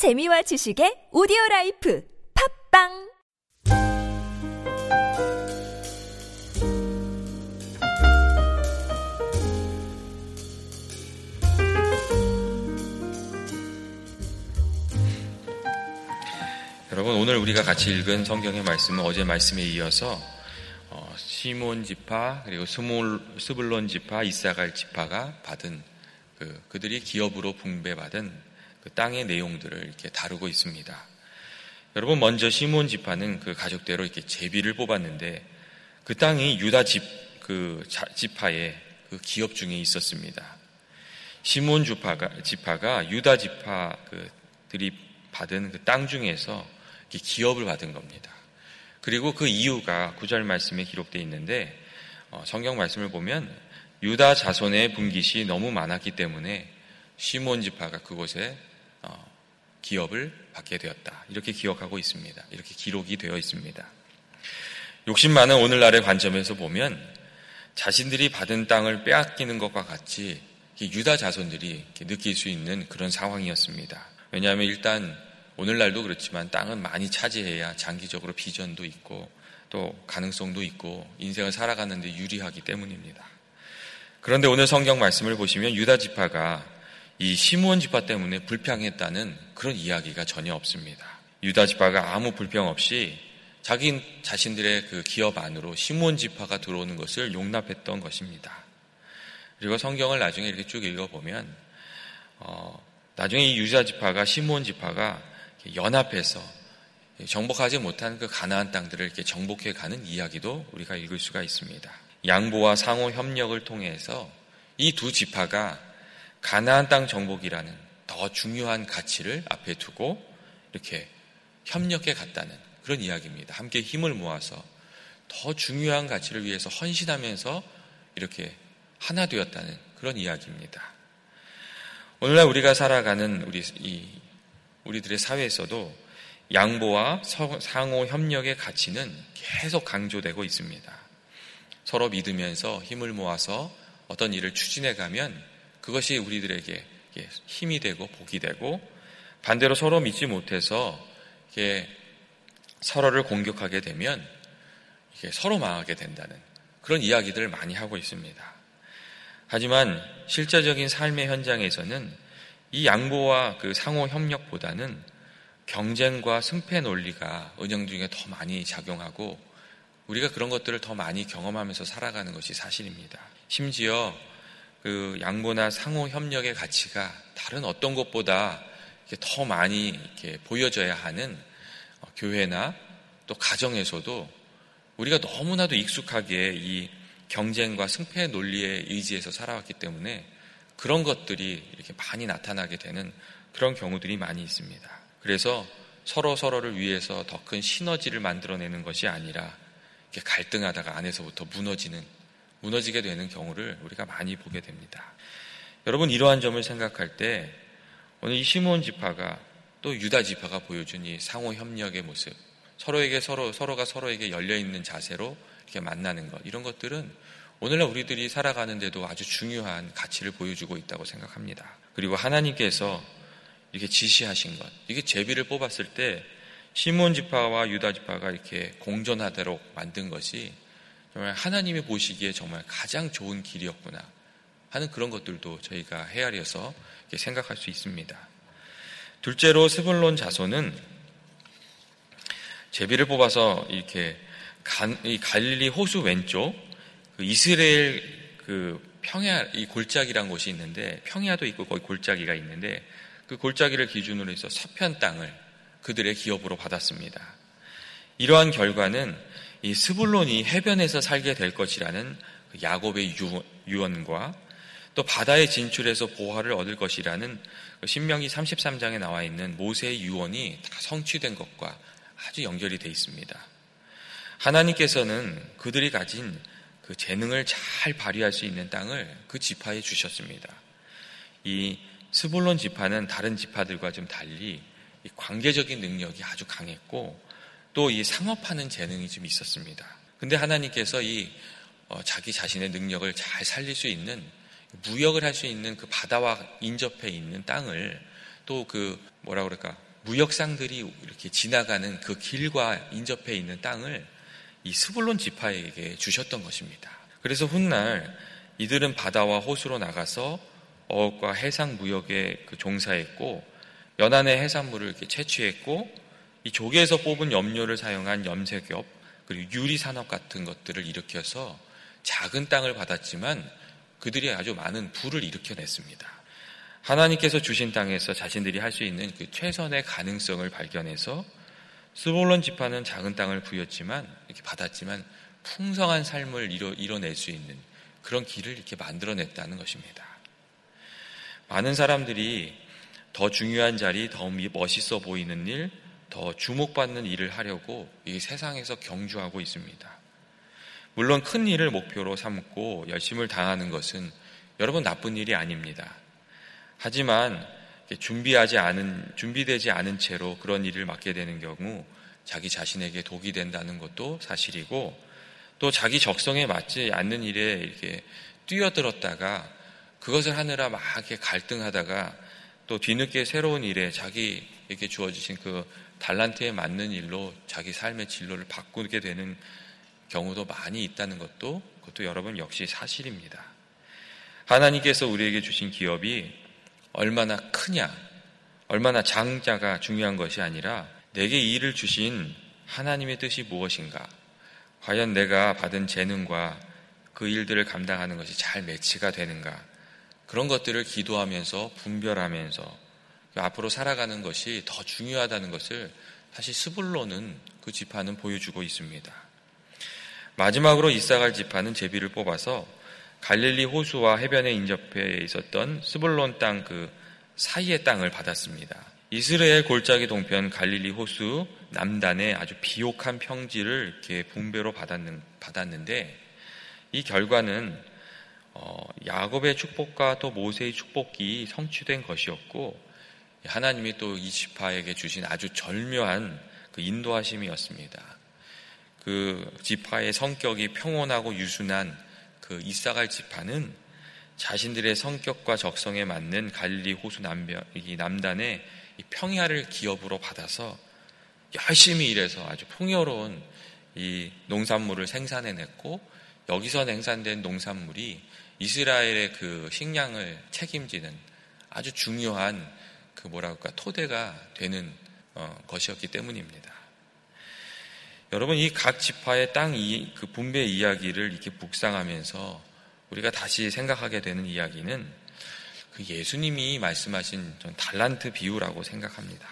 재미와 지식의 오디오 life 팟빵! 여러분 오늘 우리가 같이 읽은 성경의 말씀은 어제 말씀에 이어서 어, 시몬 지파 그리고 스몰, 스불론 지파 잇사갈 지파가 받은 그, 그들이 기업으로 붕배받은 그 땅의 내용들을 이렇게 다루고 있습니다. 여러분 먼저 시몬 지파는 그 가족대로 이렇게 제비를 뽑았는데 그 땅이 유다 집 그 지파의 그 기업 중에 있었습니다. 시몬 지파가 지파가 유다 지파 그들이 받은 그 땅 중에서 기업을 받은 겁니다. 그리고 그 이유가 구절 말씀에 기록되어 있는데 어, 성경 말씀을 보면 유다 자손의 분깃이 너무 많았기 때문에 시몬 지파가 그곳에 어, 기업을 받게 되었다. 이렇게 기억하고 있습니다. 이렇게 기록이 되어 있습니다. 욕심 많은 오늘날의 관점에서 보면 자신들이 받은 땅을 빼앗기는 것과 같이 유다 자손들이 느낄 수 있는 그런 상황이었습니다. 왜냐하면 일단 오늘날도 그렇지만 땅은 많이 차지해야 장기적으로 비전도 있고 또 가능성도 있고 인생을 살아가는데 유리하기 때문입니다. 그런데 오늘 성경 말씀을 보시면 유다 지파가 이 시므온 지파 때문에 불평했다는 그런 이야기가 전혀 없습니다. 유다 지파가 아무 불평 없이 자기 자신들의 그 기업 안으로 시므온 지파가 들어오는 것을 용납했던 것입니다. 그리고 성경을 나중에 이렇게 쭉 읽어보면 어, 나중에 이 유다 지파가 시므온 지파가 연합해서 정복하지 못한 그 가나안 땅들을 이렇게 정복해 가는 이야기도 우리가 읽을 수가 있습니다. 양보와 상호 협력을 통해서 이 두 지파가 가나안 땅 정복이라는 더 중요한 가치를 앞에 두고 이렇게 협력해 갔다는 그런 이야기입니다. 함께 힘을 모아서 더 중요한 가치를 위해서 헌신하면서 이렇게 하나 되었다는 그런 이야기입니다. 오늘날 우리가 살아가는 우리 이 우리들의 사회에서도 양보와 상호 협력의 가치는 계속 강조되고 있습니다. 서로 믿으면서 힘을 모아서 어떤 일을 추진해 가면 그것이 우리들에게 힘이 되고 복이 되고 반대로 서로 믿지 못해서 서로를 공격하게 되면 서로 망하게 된다는 그런 이야기들을 많이 하고 있습니다. 하지만 실제적인 삶의 현장에서는 이 양보와 그 상호 협력보다는 경쟁과 승패 논리가 은영 중에 더 많이 작용하고 우리가 그런 것들을 더 많이 경험하면서 살아가는 것이 사실입니다. 심지어 그 양보나 상호 협력의 가치가 다른 어떤 것보다 더 많이 이렇게 보여져야 하는 어, 교회나 또 가정에서도 우리가 너무나도 익숙하게 이 경쟁과 승패 논리에 의지해서 살아왔기 때문에 그런 것들이 이렇게 많이 나타나게 되는 그런 경우들이 많이 있습니다. 그래서 서로 서로를 위해서 더 큰 시너지를 만들어내는 것이 아니라 갈등하다가 안에서부터 무너지는 무너지게 되는 경우를 우리가 많이 보게 됩니다. 여러분 이러한 점을 생각할 때 오늘 이 시몬 지파가 또 유다 지파가 보여준 이 상호 협력의 모습, 서로에게 서로 서로가 서로에게 열려 있는 자세로 이렇게 만나는 것 이런 것들은 오늘날 우리들이 살아가는데도 아주 중요한 가치를 보여주고 있다고 생각합니다. 그리고 하나님께서 이렇게 지시하신 것, 이게 제비를 뽑았을 때 시몬 지파와 유다 지파가 이렇게 공존하도록 만든 것이 정말 하나님이 보시기에 정말 가장 좋은 길이었구나 하는 그런 것들도 저희가 헤아려서 생각할 수 있습니다. 둘째로 스불론 자손은 제비를 뽑아서 이렇게 이 갈릴리 호수 왼쪽 그 이스라엘 그 평야 이 골짜기란 곳이 있는데 평야도 있고 거기 골짜기가 있는데 그 골짜기를 기준으로 해서 서편 땅을 그들의 기업으로 받았습니다. 이러한 결과는 이 스불론이 해변에서 살게 될 것이라는 그 야곱의 유언과 또 바다에 진출해서 보화를 얻을 것이라는 그 신명기 33장에 나와 있는 모세의 유언이 다 성취된 것과 아주 연결이 되어 있습니다. 하나님께서는 그들이 가진 그 재능을 잘 발휘할 수 있는 땅을 그 지파에 주셨습니다. 이 스불론 지파는 다른 지파들과 좀 달리 관계적인 능력이 아주 강했고 또 이 상업하는 재능이 좀 있었습니다. 근데 하나님께서 이 어, 자기 자신의 능력을 잘 살릴 수 있는 무역을 할 수 있는 그 바다와 인접해 있는 땅을 또 그 뭐라 그럴까 무역상들이 이렇게 지나가는 그 길과 인접해 있는 땅을 이 스불론 지파에게 주셨던 것입니다. 그래서 훗날 이들은 바다와 호수로 나가서 어업과 해상 무역에 그 종사했고 연안의 해산물을 이렇게 채취했고 이 조개에서 뽑은 염료를 사용한 염색엽 그리고 유리 산업 같은 것들을 일으켜서 작은 땅을 받았지만 그들이 아주 많은 부를 일으켜냈습니다. 하나님께서 주신 땅에서 자신들이 할 수 있는 그 최선의 가능성을 발견해서 스볼론 지파는 작은 땅을 부였지만 이렇게 받았지만 풍성한 삶을 이뤄, 이뤄낼 수 있는 그런 길을 이렇게 만들어냈다는 것입니다. 많은 사람들이 더 중요한 자리, 더 멋있어 보이는 일, 더 주목받는 일을 하려고 이 세상에서 경주하고 있습니다. 물론 큰 일을 목표로 삼고 열심을 당하는 것은 여러분 나쁜 일이 아닙니다. 하지만 준비하지 않은, 준비되지 않은 채로 그런 일을 맡게 되는 경우 자기 자신에게 독이 된다는 것도 사실이고 또 자기 적성에 맞지 않는 일에 이렇게 뛰어들었다가 그것을 하느라 막 이렇게 갈등하다가 또 뒤늦게 새로운 일에 자기에게 주어지신 그 달란트에 맞는 일로 자기 삶의 진로를 바꾸게 되는 경우도 많이 있다는 것도 그것도 여러분 역시 사실입니다. 하나님께서 우리에게 주신 기업이 얼마나 크냐, 얼마나 장자가 중요한 것이 아니라 내게 이 일을 주신 하나님의 뜻이 무엇인가? 과연 내가 받은 재능과 그 일들을 감당하는 것이 잘 매치가 되는가? 그런 것들을 기도하면서 분별하면서 앞으로 살아가는 것이 더 중요하다는 것을 사실 스불로는 그 지파는 보여주고 있습니다. 마지막으로 이사갈 지파는 제비를 뽑아서 갈릴리 호수와 해변에 인접해 있었던 스불론 땅 그 사이의 땅을 받았습니다. 이스라엘 골짜기 동편 갈릴리 호수 남단에 아주 비옥한 평지를 이렇게 분배로 받았는, 받았는데 이 결과는 어, 야곱의 축복과 또 모세의 축복이 성취된 것이었고 하나님이 또 이 지파에게 주신 아주 절묘한 그 인도하심이었습니다. 그 지파의 성격이 평온하고 유순한 그 이사갈 지파는 자신들의 성격과 적성에 맞는 갈리 호수 남단의 이 평야를 기업으로 받아서 열심히 일해서 아주 풍요로운 이 농산물을 생산해냈고 여기서 생산된 농산물이 이스라엘의 그 식량을 책임지는 아주 중요한 그 뭐라 할까 토대가 되는 어, 것이었기 때문입니다. 여러분 이 각 지파의 땅 그 분배 이야기를 이렇게 묵상하면서 우리가 다시 생각하게 되는 이야기는 그 예수님이 말씀하신 달란트 비유라고 생각합니다.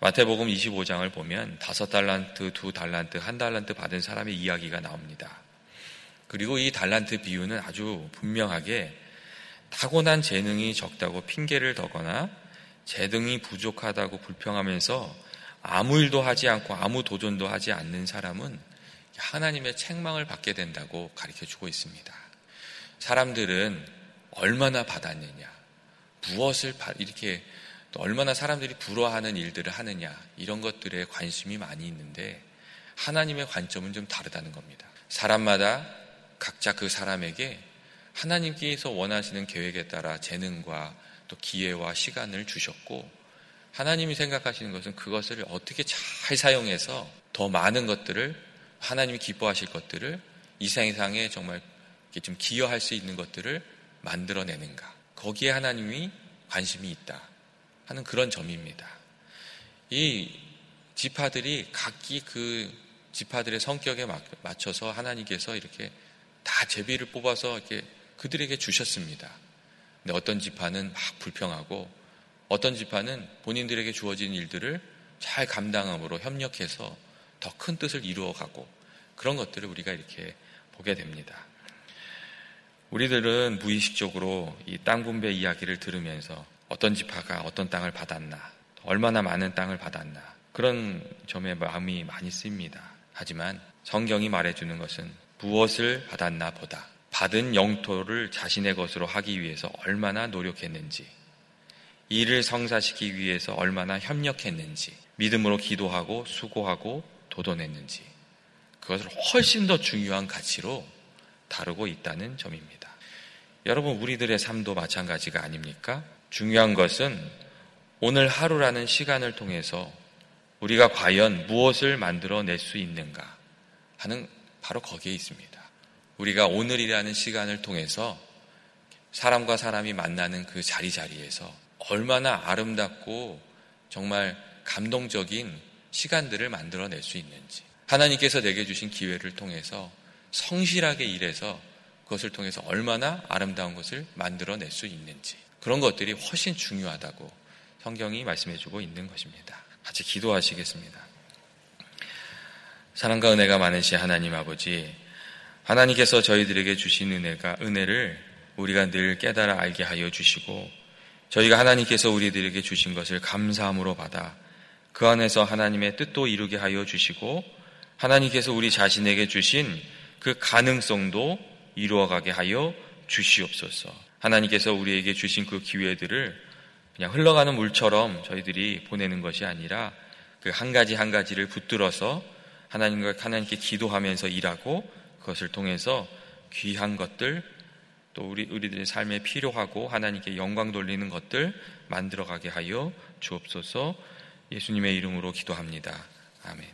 마태복음 25장을 보면 다섯 달란트, 두 달란트, 한 달란트 받은 사람의 이야기가 나옵니다. 그리고 이 달란트 비유는 아주 분명하게 타고난 재능이 적다고 핑계를 더거나 재능이 부족하다고 불평하면서 아무 일도 하지 않고 아무 도전도 하지 않는 사람은 하나님의 책망을 받게 된다고 가르쳐 주고 있습니다. 사람들은 얼마나 받았느냐, 무엇을 이렇게 얼마나 사람들이 부러워하는 일들을 하느냐, 이런 것들에 관심이 많이 있는데 하나님의 관점은 좀 다르다는 겁니다. 사람마다 각자 그 사람에게 하나님께서 원하시는 계획에 따라 재능과 또 기회와 시간을 주셨고 하나님이 생각하시는 것은 그것을 어떻게 잘 사용해서 더 많은 것들을 하나님이 기뻐하실 것들을 이 세상에 정말 좀 기여할 수 있는 것들을 만들어내는가. 거기에 하나님이 관심이 있다 하는 그런 점입니다. 이 지파들이 각기 그 지파들의 성격에 맞춰서 하나님께서 이렇게 다 제비를 뽑아서 이렇게 그들에게 주셨습니다. 근데 어떤 지파는 막 불평하고 어떤 지파는 본인들에게 주어진 일들을 잘 감당함으로 협력해서 더 큰 뜻을 이루어가고 그런 것들을 우리가 이렇게 보게 됩니다. 우리들은 무의식적으로 이 땅 분배 이야기를 들으면서 어떤 지파가 어떤 땅을 받았나, 얼마나 많은 땅을 받았나, 그런 점에 마음이 많이 쓰입니다. 하지만 성경이 말해주는 것은 무엇을 받았나 보다 받은 영토를 자신의 것으로 하기 위해서 얼마나 노력했는지, 이를 성사시키기 위해서 얼마나 협력했는지, 믿음으로 기도하고 수고하고 도전했는지, 그것을 훨씬 더 중요한 가치로 다루고 있다는 점입니다. 여러분, 우리들의 삶도 마찬가지가 아닙니까? 중요한 것은 오늘 하루라는 시간을 통해서 우리가 과연 무엇을 만들어낼 수 있는가 하는 바로 거기에 있습니다. 우리가 오늘이라는 시간을 통해서 사람과 사람이 만나는 그 자리 자리에서 얼마나 아름답고 정말 감동적인 시간들을 만들어낼 수 있는지 하나님께서 내게 주신 기회를 통해서 성실하게 일해서 그것을 통해서 얼마나 아름다운 것을 만들어낼 수 있는지 그런 것들이 훨씬 중요하다고 성경이 말씀해주고 있는 것입니다. 같이 기도하시겠습니다. 사랑과 은혜가 많으신 하나님 아버지, 하나님께서 저희들에게 주신 은혜가 은혜를 우리가 늘 깨달아 알게 하여 주시고 저희가 하나님께서 우리들에게 주신 것을 감사함으로 받아 그 안에서 하나님의 뜻도 이루게 하여 주시고 하나님께서 우리 자신에게 주신 그 가능성도 이루어가게 하여 주시옵소서. 하나님께서 우리에게 주신 그 기회들을 그냥 흘러가는 물처럼 저희들이 보내는 것이 아니라 그 한 가지 한 가지를 붙들어서 하나님과 하나님께 기도하면서 일하고 그것을 통해서 귀한 것들 또 우리 우리들의 삶에 필요하고 하나님께 영광 돌리는 것들 만들어 가게 하여 주옵소서. 예수님의 이름으로 기도합니다. 아멘.